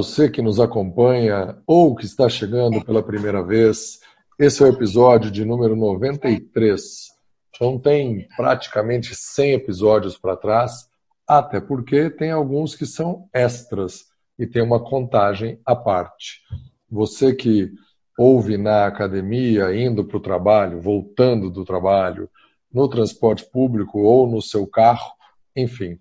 você que nos acompanha ou que está chegando pela primeira vez. Esse é o episódio de número 93. Então tem praticamente 100 episódios para trás, até porque tem alguns que são extras e tem uma contagem à parte. Você que ouve na academia, indo para o trabalho, voltando do trabalho, no transporte público ou no seu carro, enfim,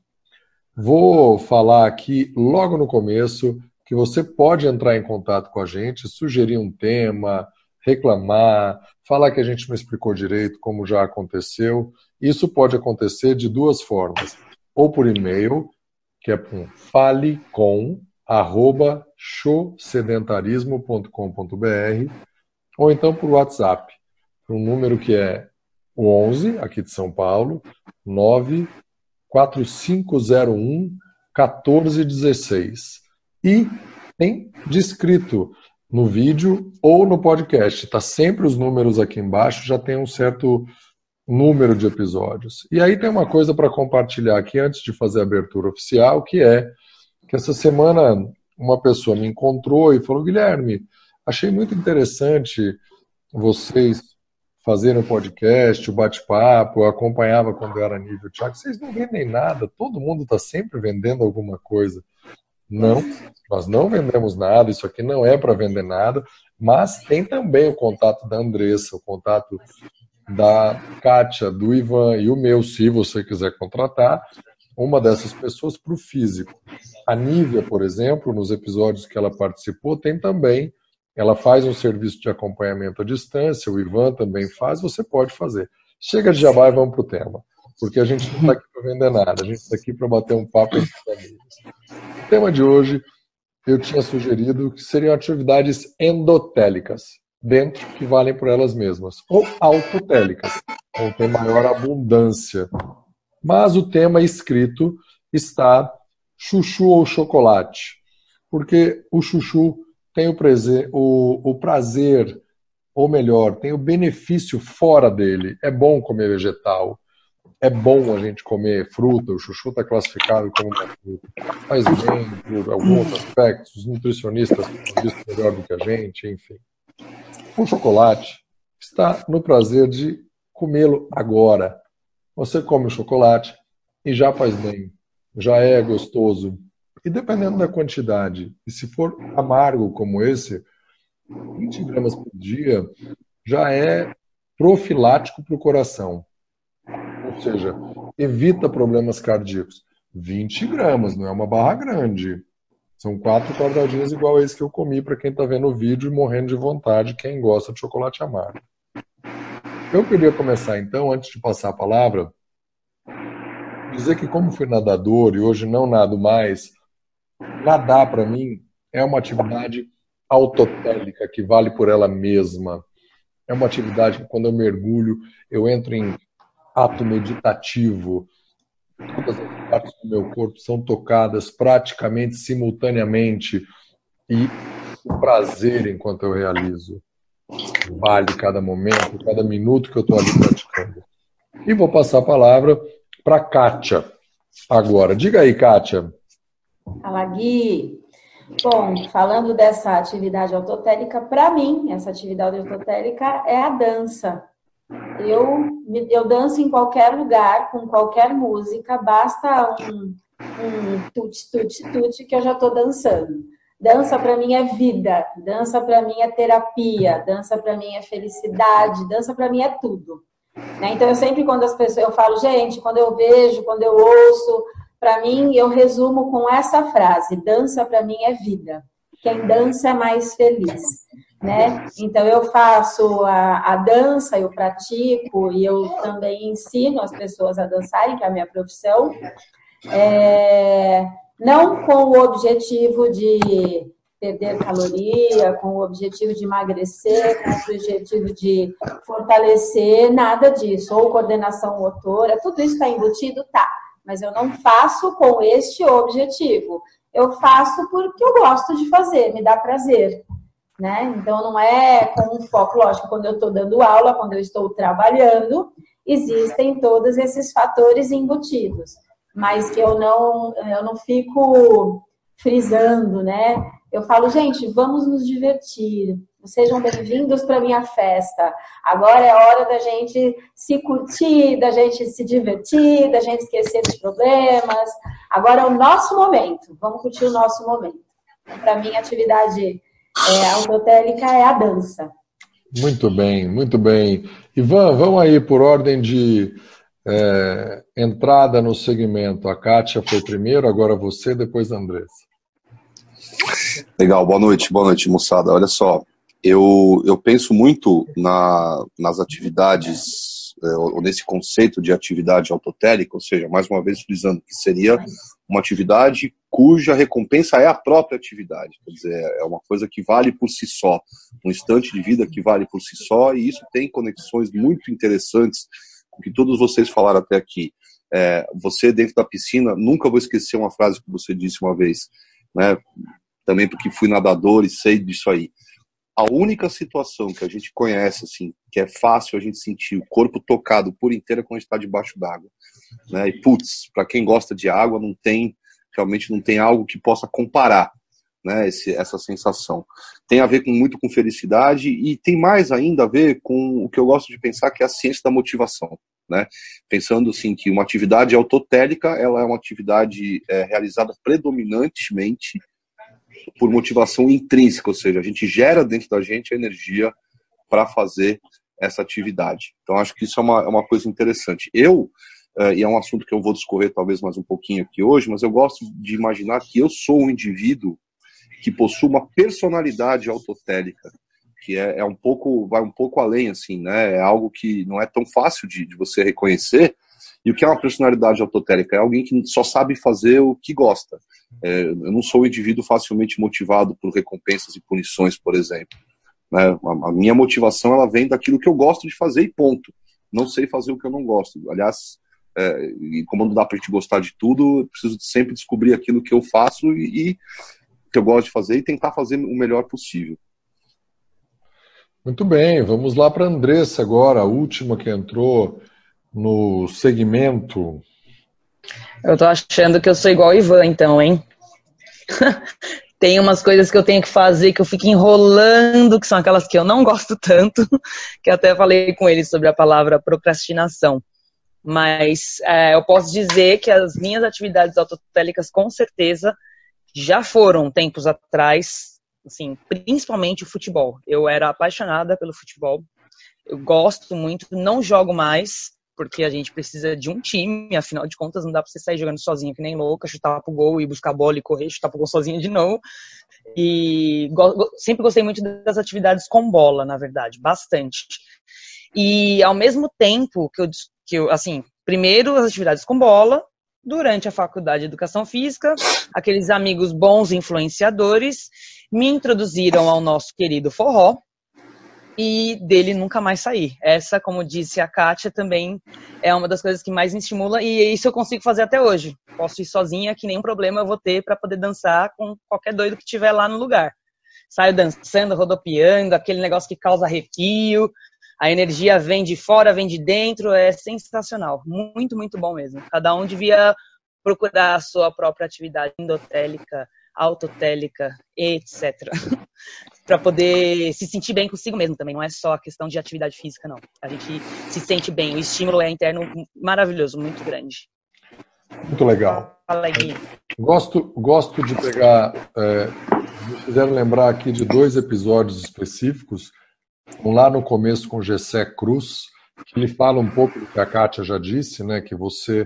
Vou falar aqui logo no começo que você pode entrar em contato com a gente, sugerir um tema, reclamar, falar que a gente não explicou direito, como já aconteceu. Isso pode acontecer de duas formas: ou por e-mail, que é com falecom@showsedentarismo.com.br, ou então por WhatsApp, um número que é o 11 aqui de São Paulo, 9 4501 1416. E tem descrito no vídeo ou no podcast. Está sempre os números aqui embaixo, já tem um certo número de episódios. E aí tem uma coisa para compartilhar aqui antes de fazer a abertura oficial, que é que essa semana uma pessoa me encontrou e falou: Guilherme, achei muito interessante vocês fazendo podcast, o bate-papo, eu acompanhava quando eu era nível Thiago, vocês não vendem nada, todo mundo está sempre vendendo alguma coisa. Não, nós não vendemos nada, isso aqui não é para vender nada, mas tem também o contato da Andressa, o contato da Kátia, do Ivan e o meu, se você quiser contratar uma dessas pessoas para o físico. A Nívia, por exemplo, nos episódios que ela participou, tem também ela faz um serviço de acompanhamento à distância, o Ivan também faz, você pode fazer. Chega de jabá e vamos para o tema, porque a gente não está aqui para vender nada, a gente está aqui para bater um papo entre amigos. O tema de hoje eu tinha sugerido que seriam atividades endotélicas, dentro que valem por elas mesmas, ou autotélicas, onde tem maior abundância. Mas o tema escrito está chuchu ou chocolate, porque o chuchu tem o prazer, o, o prazer, ou melhor, tem o benefício fora dele. É bom comer vegetal, é bom a gente comer fruta, o chuchu está classificado como uma fruta. Faz bem por alguns aspectos, os nutricionistas dizem melhor do que a gente, enfim. O chocolate está no prazer de comê-lo agora. Você come o chocolate e já faz bem, já é gostoso, e dependendo da quantidade, e se for amargo como esse, 20 gramas por dia já é profilático para o coração. Ou seja, evita problemas cardíacos. 20 gramas, não é uma barra grande. São quatro quadradinhos igual a esse que eu comi para quem está vendo o vídeo e morrendo de vontade, quem gosta de chocolate amargo. Eu queria começar então, antes de passar a palavra, dizer que como fui nadador e hoje não nado mais, Nadar, para mim, é uma atividade autotélica, que vale por ela mesma. É uma atividade que, quando eu mergulho, eu entro em ato meditativo. Todas as partes do meu corpo são tocadas praticamente simultaneamente e o prazer enquanto eu realizo. Vale cada momento, cada minuto que eu estou ali praticando. E vou passar a palavra para Kátia agora. Diga aí, Kátia, Fala, Gui. Bom, falando dessa atividade autotélica, para mim, essa atividade autotélica é a dança. Eu, eu danço em qualquer lugar, com qualquer música, basta um, um tute, tute, tute que eu já estou dançando. Dança para mim é vida, dança para mim é terapia, dança para mim é felicidade, dança para mim é tudo. Né? Então eu sempre quando as pessoas eu falo, gente, quando eu vejo, quando eu ouço para mim, eu resumo com essa frase: dança para mim é vida. Quem dança é mais feliz. Né? Então eu faço a, a, dança, eu pratico e eu também ensino as pessoas a dançarem, que é a minha profissão, é, não com o objetivo de perder caloria, com o objetivo de emagrecer, com o objetivo de fortalecer, nada disso, ou coordenação motora, tudo isso está embutido, tá mas eu não faço com este objetivo. Eu faço porque eu gosto de fazer, me dá prazer. Né? Então não é com um foco, lógico, quando eu estou dando aula, quando eu estou trabalhando, existem todos esses fatores embutidos, mas que eu não, eu não fico frisando, né? eu falo, gente, vamos nos divertir. Sejam bem-vindos para minha festa. Agora é hora da gente se curtir, da gente se divertir, da gente esquecer dos problemas. Agora é o nosso momento. Vamos curtir o nosso momento. Para mim, a atividade é, autotélica é a dança. Muito bem, muito bem. Ivan, vamos aí por ordem de é, entrada no segmento. A Kátia foi primeiro, agora você, depois a Andressa. Legal, boa noite, boa noite, moçada. Olha só, eu, eu penso muito na, nas atividades, é, ou nesse conceito de atividade autotélica, ou seja, mais uma vez frisando que seria uma atividade cuja recompensa é a própria atividade. Quer dizer, é uma coisa que vale por si só, um instante de vida que vale por si só, e isso tem conexões muito interessantes com o que todos vocês falaram até aqui. É, você dentro da piscina, nunca vou esquecer uma frase que você disse uma vez, né? também porque fui nadador e sei disso aí. A única situação que a gente conhece, assim, que é fácil a gente sentir o corpo tocado por inteiro é quando a gente está debaixo d'água. Né? E, putz, para quem gosta de água, não tem, realmente não tem algo que possa comparar né, esse, essa sensação. Tem a ver com, muito com felicidade e tem mais ainda a ver com o que eu gosto de pensar que é a ciência da motivação. Né? Pensando assim que uma atividade autotélica ela é uma atividade é, realizada predominantemente por motivação intrínseca, ou seja, a gente gera dentro da gente a energia para fazer essa atividade. Então, acho que isso é uma, é uma coisa interessante. Eu, uh, e é um assunto que eu vou discorrer talvez mais um pouquinho aqui hoje, mas eu gosto de imaginar que eu sou um indivíduo que possui uma personalidade autotélica, que é, é, um pouco, vai um pouco além, assim, né? É algo que não é tão fácil de, de você reconhecer, e o que é uma personalidade autotélica? É alguém que só sabe fazer o que gosta. É, eu não sou um indivíduo facilmente motivado por recompensas e punições, por exemplo. Né? A, a, minha motivação ela vem daquilo que eu gosto de fazer e ponto. Não sei fazer o que eu não gosto. Aliás, é, como não dá para gente gostar de tudo, eu preciso sempre descobrir aquilo que eu faço e, e que eu gosto de fazer e tentar fazer o melhor possível. Muito bem, vamos lá para a Andressa agora, a última que entrou no segmento. Eu tô achando que eu sou igual o Ivan, então, hein? Tem umas coisas que eu tenho que fazer que eu fico enrolando, que são aquelas que eu não gosto tanto, que até falei com ele sobre a palavra procrastinação. Mas é, eu posso dizer que as minhas atividades autotélicas, com certeza, já foram tempos atrás, assim, principalmente o futebol. Eu era apaixonada pelo futebol, eu gosto muito, não jogo mais, porque a gente precisa de um time, afinal de contas não dá pra você sair jogando sozinho que nem louca, chutar pro gol e buscar a bola e correr, chutar pro gol sozinho de novo. E sempre gostei muito das atividades com bola, na verdade, bastante. E ao mesmo tempo que eu, que eu assim, primeiro as atividades com bola, durante a faculdade de educação física, aqueles amigos bons influenciadores me introduziram ao nosso querido forró, e dele nunca mais sair. Essa, como disse a Kátia, também é uma das coisas que mais me estimula e isso eu consigo fazer até hoje. Posso ir sozinha, que nenhum problema eu vou ter para poder dançar com qualquer doido que tiver lá no lugar. Saio dançando, rodopiando, aquele negócio que causa arrepio, a energia vem de fora, vem de dentro, é sensacional. Muito, muito bom mesmo. Cada um devia procurar a sua própria atividade endotélica, autotélica, etc. para poder se sentir bem consigo mesmo também. Não é só a questão de atividade física, não. A gente se sente bem. O estímulo é interno maravilhoso, muito grande. Muito legal. Fala aí. Gosto, gosto de pegar. É, me fizeram lembrar aqui de dois episódios específicos. Um lá no começo com Gessé Cruz, que ele fala um pouco do que a Kátia já disse, né? Que você,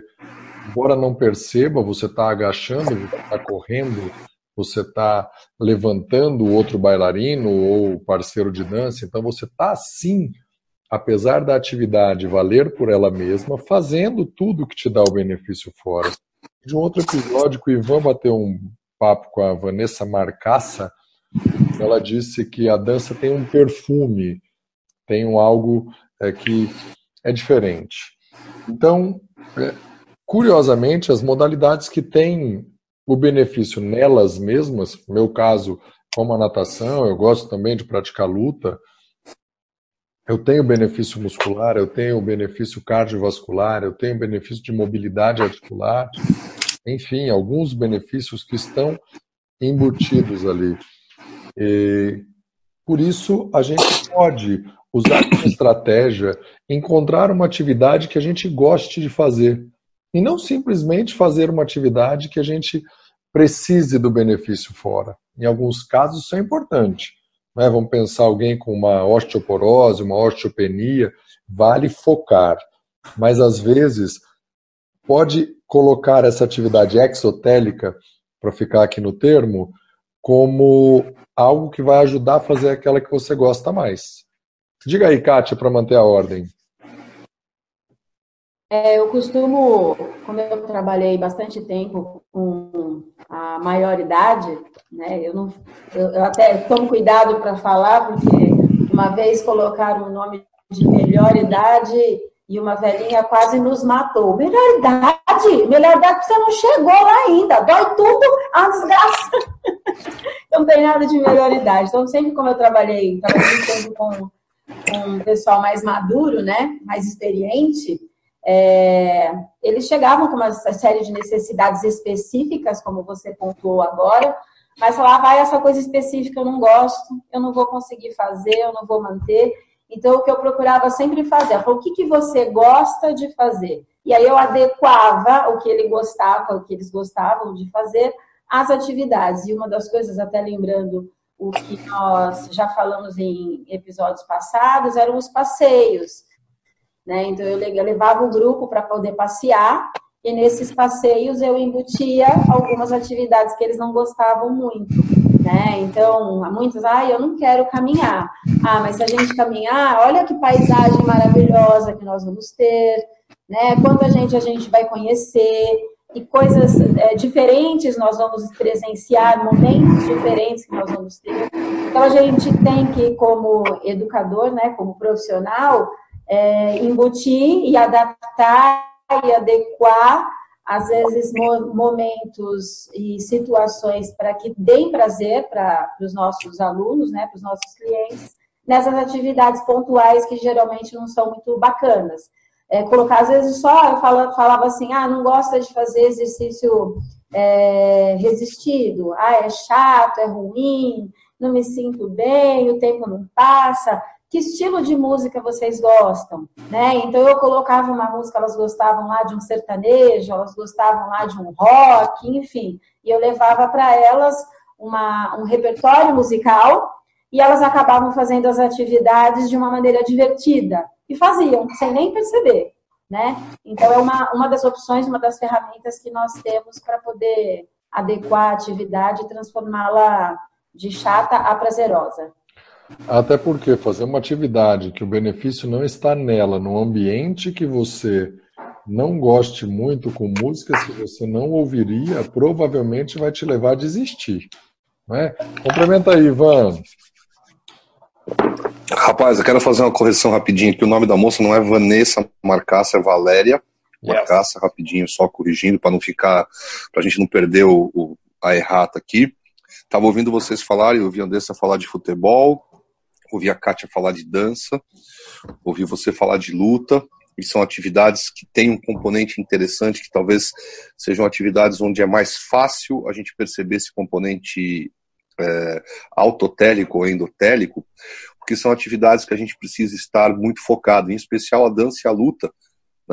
embora não perceba, você está agachando, você está correndo, você está levantando o outro bailarino ou parceiro de dança, então você está sim, apesar da atividade valer por ela mesma, fazendo tudo que te dá o benefício fora. De um outro episódio que o Ivan bateu um papo com a Vanessa Marcaça, ela disse que a dança tem um perfume, tem um algo é, que é diferente. Então, é, curiosamente, as modalidades que têm o benefício nelas mesmas, meu caso, como a natação, eu gosto também de praticar luta, eu tenho benefício muscular, eu tenho benefício cardiovascular, eu tenho benefício de mobilidade articular, enfim, alguns benefícios que estão embutidos ali. E, por isso, a gente pode usar como estratégia encontrar uma atividade que a gente goste de fazer. E não simplesmente fazer uma atividade que a gente precise do benefício fora. Em alguns casos, isso é importante. Né? Vamos pensar alguém com uma osteoporose, uma osteopenia, vale focar. Mas, às vezes, pode colocar essa atividade exotélica, para ficar aqui no termo, como algo que vai ajudar a fazer aquela que você gosta mais. Diga aí, Kátia, para manter a ordem. É, eu costumo, como eu trabalhei bastante tempo com a maioridade, né, eu, não, eu, eu até tomo cuidado para falar, porque uma vez colocaram o nome de melhor idade e uma velhinha quase nos matou. Melhor idade, melhor idade, você não chegou lá ainda, dói tudo, a desgraça. não tem nada de melhor idade. Então, sempre como eu trabalhei, trabalhei com, com um pessoal mais maduro, né, mais experiente, é, eles chegavam com uma série de necessidades específicas, como você pontuou agora, mas falava, ah, essa coisa específica eu não gosto, eu não vou conseguir fazer, eu não vou manter. Então, o que eu procurava sempre fazer, o que, que você gosta de fazer? E aí eu adequava o que ele gostava, o que eles gostavam de fazer, às atividades. E uma das coisas, até lembrando o que nós já falamos em episódios passados, eram os passeios. Né? Então, eu levava o grupo para poder passear, e nesses passeios eu embutia algumas atividades que eles não gostavam muito. Né? Então, há muitos, ah, eu não quero caminhar. Ah, mas se a gente caminhar, olha que paisagem maravilhosa que nós vamos ter, né? Quanta gente a gente vai conhecer e coisas é, diferentes nós vamos presenciar, momentos diferentes que nós vamos ter. Então, a gente tem que, como educador, né, como profissional, é, embutir e adaptar e adequar, às vezes, momentos e situações para que deem prazer para os nossos alunos, né, para os nossos clientes, nessas atividades pontuais que geralmente não são muito bacanas. É, colocar, às vezes, só eu falava, falava assim, ah, não gosta de fazer exercício é, resistido, ah, é chato, é ruim, não me sinto bem, o tempo não passa que estilo de música vocês gostam, né? Então eu colocava uma música, elas gostavam lá de um sertanejo, elas gostavam lá de um rock, enfim, e eu levava para elas uma, um repertório musical e elas acabavam fazendo as atividades de uma maneira divertida e faziam sem nem perceber, né? Então é uma, uma das opções, uma das ferramentas que nós temos para poder adequar a atividade e transformá-la de chata a prazerosa. Até porque fazer uma atividade que o benefício não está nela, num ambiente que você não goste muito, com músicas que você não ouviria, provavelmente vai te levar a desistir. Não é? Complementa aí, Ivan. Rapaz, eu quero fazer uma correção rapidinho, que o nome da moça não é Vanessa Marcaça, é Valéria Marcaça, rapidinho, só corrigindo, para não ficar, para a gente não perder o, o, a errata aqui. Estava ouvindo vocês falarem, eu ouvi a Andressa falar de futebol, ouvi a Kátia falar de dança, ouvi você falar de luta, e são atividades que têm um componente interessante, que talvez sejam atividades onde é mais fácil a gente perceber esse componente é, autotélico ou endotélico, porque são atividades que a gente precisa estar muito focado, em especial a dança e a luta,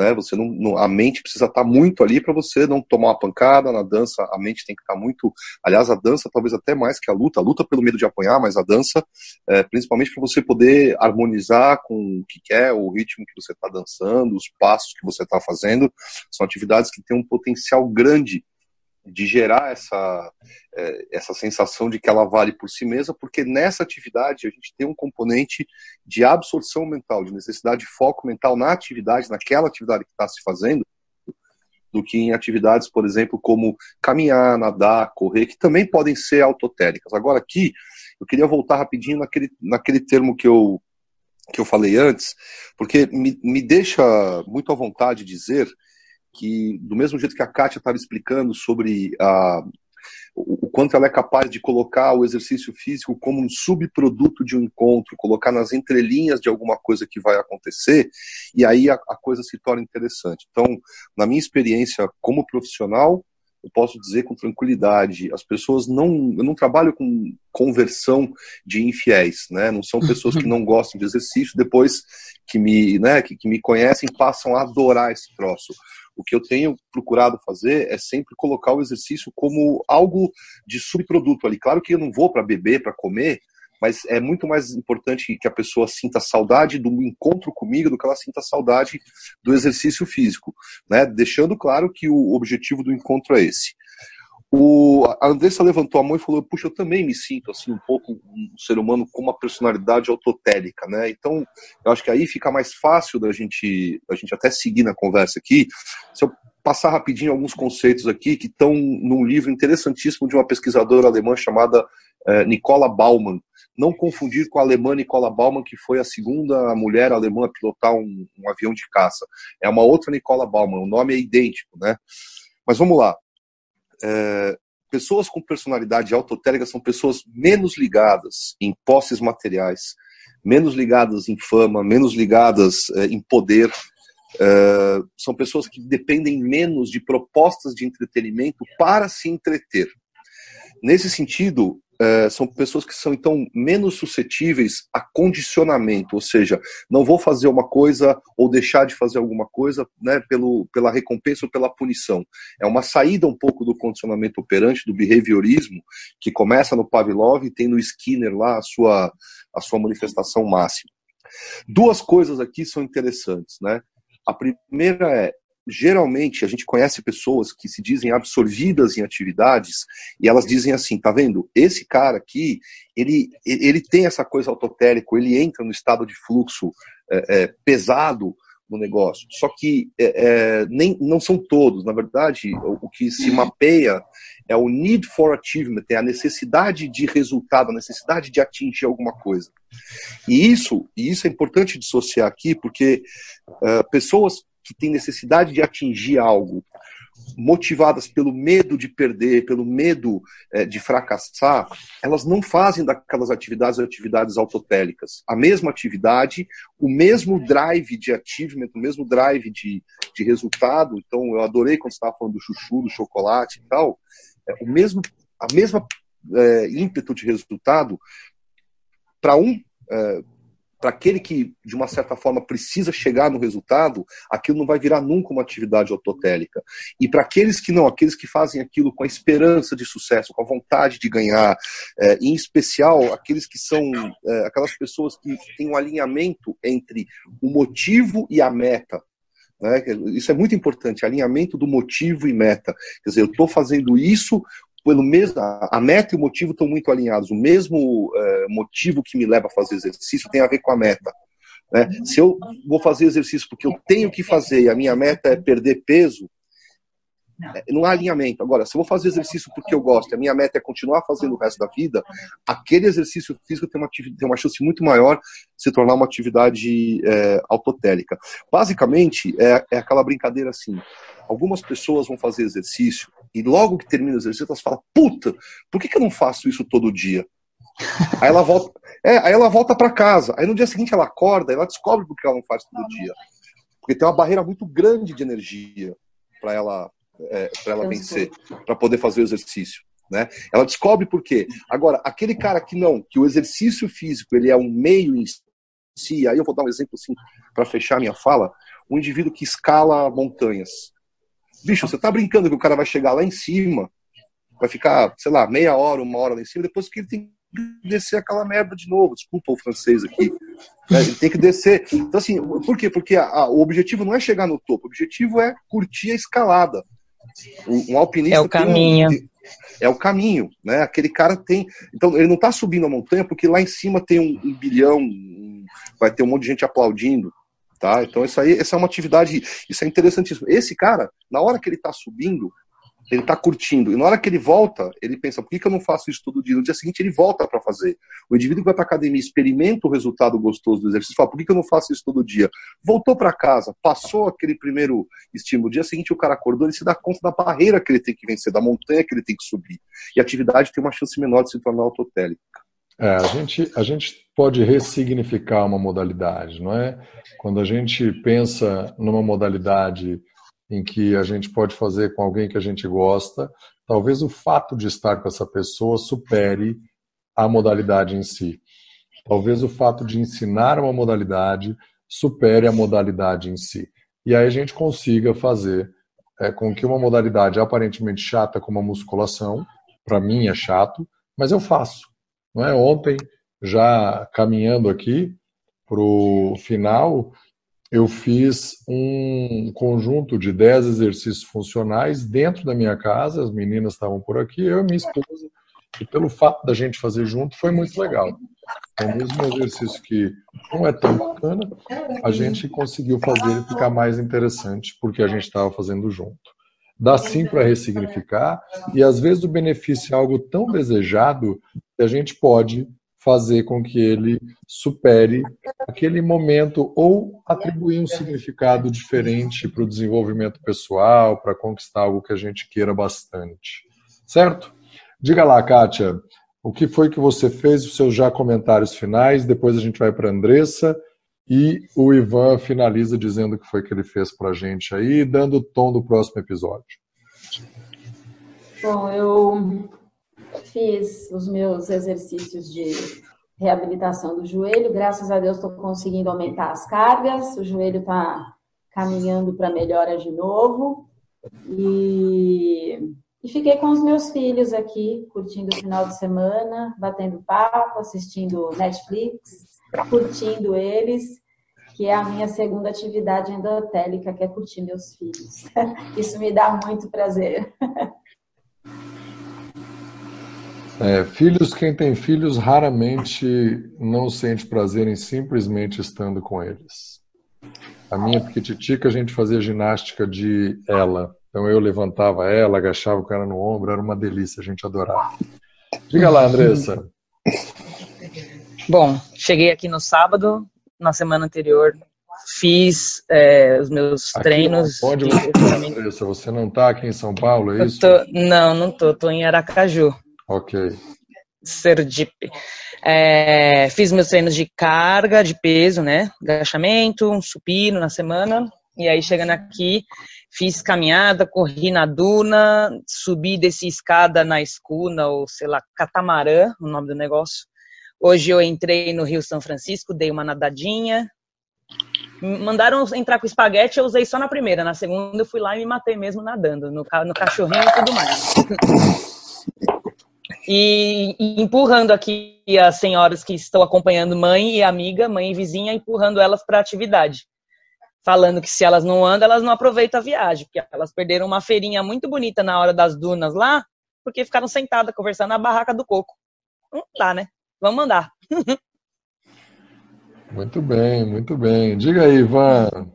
né? Você não, não, a mente precisa estar muito ali para você não tomar uma pancada na dança. A mente tem que estar muito. Aliás, a dança talvez até mais que a luta. A luta pelo medo de apanhar, mas a dança, é, principalmente para você poder harmonizar com o que quer, o ritmo que você está dançando, os passos que você está fazendo, são atividades que têm um potencial grande de gerar essa, é, essa sensação de que ela vale por si mesma, porque nessa atividade a gente tem um componente de absorção mental, de necessidade de foco mental na atividade, naquela atividade que está se fazendo, do que em atividades, por exemplo, como caminhar, nadar, correr, que também podem ser autotéricas. Agora aqui, eu queria voltar rapidinho naquele, naquele termo que eu, que eu falei antes, porque me, me deixa muito à vontade dizer que, do mesmo jeito que a Kátia estava explicando sobre a, o, quanto ela é capaz de colocar o exercício físico como um subproduto de um encontro, colocar nas entrelinhas de alguma coisa que vai acontecer, e aí a, a coisa se torna interessante. Então, na minha experiência como profissional, eu posso dizer com tranquilidade, as pessoas não, eu não trabalho com conversão de infiéis, né? Não são pessoas que não gostam de exercício, depois que me, né, que, que me conhecem, passam a adorar esse troço. O que eu tenho procurado fazer é sempre colocar o exercício como algo de subproduto ali. Claro que eu não vou para beber, para comer, mas é muito mais importante que a pessoa sinta saudade do encontro comigo do que ela sinta saudade do exercício físico, né? Deixando claro que o objetivo do encontro é esse. O, a Andressa levantou a mão e falou: Puxa, eu também me sinto assim um pouco um ser humano com uma personalidade autotélica, né? Então, eu acho que aí fica mais fácil da gente, da gente até seguir na conversa aqui. Se eu passar rapidinho alguns conceitos aqui que estão num livro interessantíssimo de uma pesquisadora alemã chamada eh, Nicola Baumann, não confundir com a alemã Nicola Baumann, que foi a segunda mulher alemã a pilotar um, um avião de caça. É uma outra Nicola Baumann, o nome é idêntico, né? Mas vamos lá. É, pessoas com personalidade autotélica são pessoas menos ligadas em posses materiais, menos ligadas em fama, menos ligadas é, em poder. É, são pessoas que dependem menos de propostas de entretenimento para se entreter. Nesse sentido, é, são pessoas que são então menos suscetíveis a condicionamento, ou seja, não vou fazer uma coisa ou deixar de fazer alguma coisa né, pelo, pela recompensa ou pela punição. É uma saída um pouco do condicionamento operante, do behaviorismo, que começa no Pavlov e tem no Skinner lá a sua, a sua manifestação máxima. Duas coisas aqui são interessantes, né? A primeira é geralmente a gente conhece pessoas que se dizem absorvidas em atividades e elas dizem assim, tá vendo? Esse cara aqui, ele, ele tem essa coisa autotérico, ele entra no estado de fluxo é, é, pesado no negócio. Só que é, é, nem, não são todos. Na verdade, o, o, que se mapeia é o need for achievement, é a necessidade de resultado, a necessidade de atingir alguma coisa. E isso, e isso é importante dissociar aqui, porque uh, pessoas que têm necessidade de atingir algo, motivadas pelo medo de perder, pelo medo é, de fracassar, elas não fazem daquelas atividades atividades autotélicas. A mesma atividade, o mesmo drive de achievement, o mesmo drive de, de resultado. Então, eu adorei quando você estava falando do chuchu, do chocolate e tal. É, o mesmo, a mesma é, ímpeto de resultado para um é, para aquele que, de uma certa forma, precisa chegar no resultado, aquilo não vai virar nunca uma atividade autotélica. E para aqueles que não, aqueles que fazem aquilo com a esperança de sucesso, com a vontade de ganhar, é, em especial aqueles que são é, aquelas pessoas que têm um alinhamento entre o motivo e a meta. Né? Isso é muito importante, alinhamento do motivo e meta. Quer dizer, eu estou fazendo isso pelo mesmo, a meta e o motivo estão muito alinhados. O mesmo é, motivo que me leva a fazer exercício tem a ver com a meta. Né? Se eu vou fazer exercício porque eu tenho que fazer e a minha meta é perder peso, não há alinhamento. Agora, se eu vou fazer exercício porque eu gosto e a minha meta é continuar fazendo o resto da vida, aquele exercício físico tem uma, tem uma chance muito maior de se tornar uma atividade é, autotélica. Basicamente, é, é aquela brincadeira assim: algumas pessoas vão fazer exercício e logo que termina o exercício, elas falam: puta, por que, que eu não faço isso todo dia? Aí ela volta, é, aí ela volta para casa. Aí no dia seguinte ela acorda, ela descobre por que ela não faz todo dia. Porque tem uma barreira muito grande de energia para ela é, para ela vencer, para poder fazer o exercício. Né? Ela descobre por quê. Agora, aquele cara que não, que o exercício físico ele é um meio em si, aí eu vou dar um exemplo assim para fechar minha fala, um indivíduo que escala montanhas. Bicho, você tá brincando que o cara vai chegar lá em cima, vai ficar, sei lá, meia hora, uma hora lá em cima, depois que ele tem que descer aquela merda de novo. Desculpa o francês aqui. Né? Ele tem que descer. Então, assim, por quê? Porque a, a, o objetivo não é chegar no topo, o objetivo é curtir a escalada. Um, alpinista. É o caminho. Um, é o caminho, né? Aquele cara tem. Então, ele não está subindo a montanha porque lá em cima tem um, um bilhão, um, vai ter um monte de gente aplaudindo. Tá? Então, isso aí, essa é uma atividade, isso é interessantíssimo. Esse cara, na hora que ele está subindo, ele está curtindo. E na hora que ele volta, ele pensa, por que, que eu não faço isso todo dia? No dia seguinte, ele volta para fazer. O indivíduo que vai para a academia, experimenta o resultado gostoso do exercício, fala, por que, que eu não faço isso todo dia? Voltou para casa, passou aquele primeiro estímulo. No dia seguinte, o cara acordou, ele se dá conta da barreira que ele tem que vencer, da montanha que ele tem que subir. E a atividade tem uma chance menor de se tornar autotélica. É, a, gente, a gente pode ressignificar uma modalidade, não é? Quando a gente pensa numa modalidade em que a gente pode fazer com alguém que a gente gosta, talvez o fato de estar com essa pessoa supere a modalidade em si. Talvez o fato de ensinar uma modalidade supere a modalidade em si. E aí a gente consiga fazer é, com que uma modalidade aparentemente chata como a musculação, para mim é chato, mas eu faço. Não é? Ontem, já caminhando aqui para o final, eu fiz um conjunto de 10 exercícios funcionais dentro da minha casa, as meninas estavam por aqui, eu e minha esposa, e pelo fato da gente fazer junto, foi muito legal. Então, mesmo um exercício que não é tão bacana, a gente conseguiu fazer ele ficar mais interessante, porque a gente estava fazendo junto. Dá sim para ressignificar, e às vezes o benefício é algo tão desejado que a gente pode fazer com que ele supere aquele momento ou atribuir um significado diferente para o desenvolvimento pessoal, para conquistar algo que a gente queira bastante. Certo? Diga lá, Kátia, o que foi que você fez, os seus já comentários finais, depois a gente vai para a Andressa e o Ivan finaliza dizendo o que foi que ele fez para a gente aí, dando o tom do próximo episódio. Bom, eu fiz os meus exercícios de reabilitação do joelho. Graças a Deus estou conseguindo aumentar as cargas. O joelho está caminhando para melhora de novo. E, e, fiquei com os meus filhos aqui, curtindo o final de semana, batendo papo, assistindo Netflix, curtindo eles, que é a minha segunda atividade endotélica, que é curtir meus filhos. Isso me dá muito prazer. É, filhos, quem tem filhos, raramente não sente prazer em simplesmente estando com eles. A minha pequititica, a gente fazia ginástica de ela. Então eu levantava ela, agachava o cara no ombro, era uma delícia, a gente adorava. Diga lá, Andressa. Bom, cheguei aqui no sábado, na semana anterior, fiz é, os meus aqui, treinos. Onde você está, Andressa? Você não está aqui em São Paulo, é isso? Tô, não, não tô, tô em Aracaju. Ok. Sergipe. É, fiz meus treinos de carga, de peso, né? Agachamento, um supino na semana. E aí, chegando aqui, fiz caminhada, corri na duna, subi, desci escada na escuna, ou sei lá, catamarã, o nome do negócio. Hoje eu entrei no Rio São Francisco, dei uma nadadinha. Mandaram entrar com espaguete, eu usei só na primeira. Na segunda eu fui lá e me matei mesmo nadando, no, no cachorrinho e tudo mais. e, e, empurrando aqui as senhoras que estão acompanhando mãe e amiga, mãe e vizinha, empurrando elas para atividade. Falando que se elas não andam, elas não aproveitam a viagem, porque elas perderam uma feirinha muito bonita na hora das dunas lá, porque ficaram sentadas conversando na barraca do coco. Não dá, né? Vamos andar. muito bem, muito bem. Diga aí, Ivan.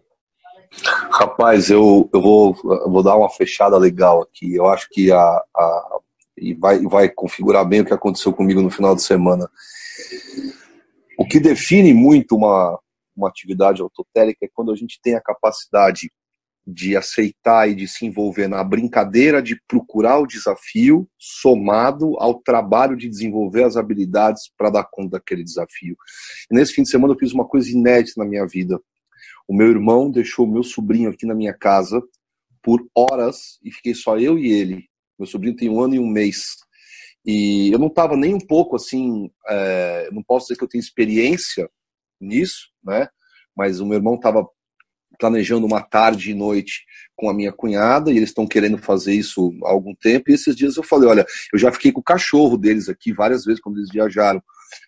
Rapaz, eu, eu, vou, eu vou dar uma fechada legal aqui. Eu acho que a, a e vai, vai configurar bem o que aconteceu comigo no final de semana. O que define muito uma, uma atividade autotélica é quando a gente tem a capacidade de aceitar e de se envolver na brincadeira de procurar o desafio somado ao trabalho de desenvolver as habilidades para dar conta daquele desafio. E nesse fim de semana eu fiz uma coisa inédita na minha vida. O meu irmão deixou o meu sobrinho aqui na minha casa por horas e fiquei só eu e ele. Meu sobrinho tem um ano e um mês. E eu não estava nem um pouco assim, é, não posso dizer que eu tenho experiência nisso, né? Mas o meu irmão estava planejando uma tarde e noite com a minha cunhada e eles estão querendo fazer isso há algum tempo. E esses dias eu falei: olha, eu já fiquei com o cachorro deles aqui várias vezes quando eles viajaram,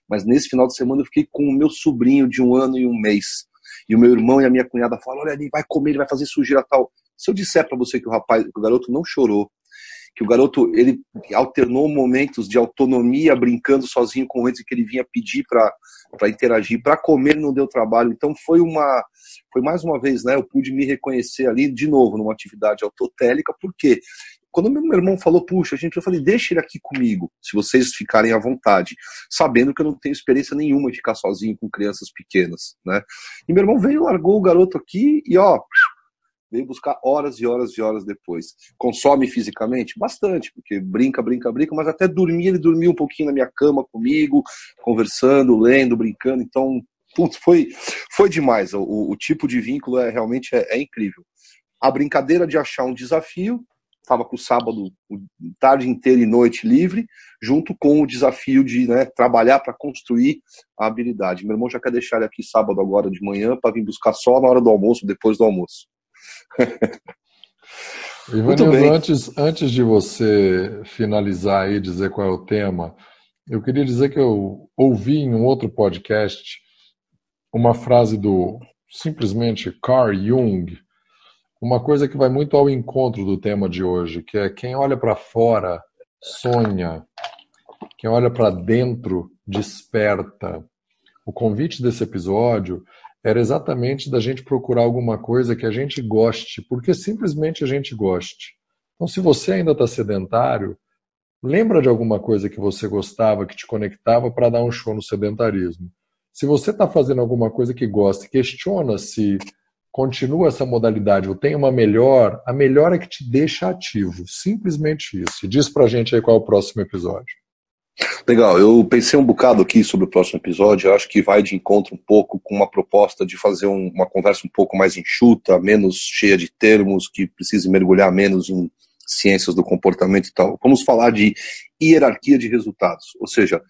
mas nesse final de semana eu fiquei com o meu sobrinho de um ano e um mês. E o meu irmão e a minha cunhada falaram: olha, ele vai comer, ele vai fazer sujeira tal. Se eu disser para você que o rapaz, que o garoto não chorou, que o garoto ele alternou momentos de autonomia brincando sozinho com em que ele vinha pedir para interagir, para comer não deu trabalho. Então foi uma foi mais uma vez, né, eu pude me reconhecer ali de novo numa atividade autotélica, porque quando meu irmão falou, puxa, gente, eu falei, deixa ele aqui comigo, se vocês ficarem à vontade, sabendo que eu não tenho experiência nenhuma de ficar sozinho com crianças pequenas, né? E meu irmão veio, largou o garoto aqui e ó, veio buscar horas e horas e horas depois. Consome fisicamente? Bastante, porque brinca, brinca, brinca, mas até dormir, ele dormiu um pouquinho na minha cama comigo, conversando, lendo, brincando, então, putz, foi, foi demais. O, o tipo de vínculo é realmente é, é incrível. a brincadeira de achar um desafio, estava com o sábado, tarde inteira e noite livre, junto com o desafio de né, trabalhar para construir a habilidade. Meu irmão já quer deixar ele aqui sábado agora de manhã para vir buscar só na hora do almoço, depois do almoço. Ivanildo, antes, antes de você finalizar e dizer qual é o tema, eu queria dizer que eu ouvi em um outro podcast uma frase do simplesmente Carl Jung, uma coisa que vai muito ao encontro do tema de hoje, que é quem olha para fora sonha, quem olha para dentro desperta. O convite desse episódio era exatamente da gente procurar alguma coisa que a gente goste, porque simplesmente a gente goste. Então, se você ainda está sedentário, lembra de alguma coisa que você gostava, que te conectava para dar um show no sedentarismo. Se você está fazendo alguma coisa que gosta, questiona se continua essa modalidade ou tem uma melhor, a melhor é que te deixa ativo. Simplesmente isso. E diz pra gente aí qual é o próximo episódio. Legal, eu pensei um bocado aqui sobre o próximo episódio, eu acho que vai de encontro um pouco com uma proposta de fazer um, uma conversa um pouco mais enxuta, menos cheia de termos, que precise mergulhar menos em ciências do comportamento e tal. Vamos falar de hierarquia de resultados, ou seja,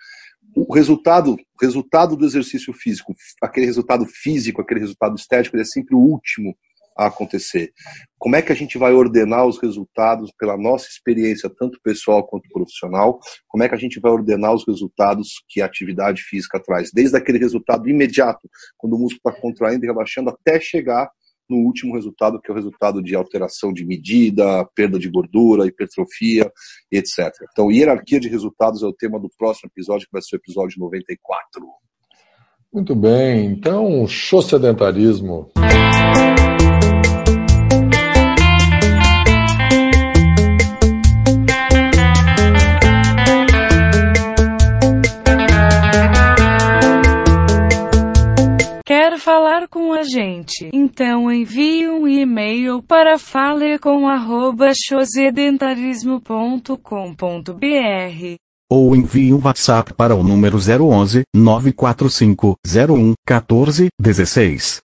o resultado, o resultado do exercício físico, aquele resultado físico, aquele resultado estético, ele é sempre o último a acontecer. Como é que a gente vai ordenar os resultados pela nossa experiência, tanto pessoal quanto profissional? Como é que a gente vai ordenar os resultados que a atividade física traz? Desde aquele resultado imediato, quando o músculo está contraindo e relaxando, até chegar no último resultado, que é o resultado de alteração de medida, perda de gordura, hipertrofia, etc. Então, hierarquia de resultados é o tema do próximo episódio, que vai ser o episódio 94. Muito bem, então, show sedentarismo. Falar com a gente. Então envie um e-mail para falecom@chosedentarismo.com.br ou envie um WhatsApp para o número 011 945 01 14 16.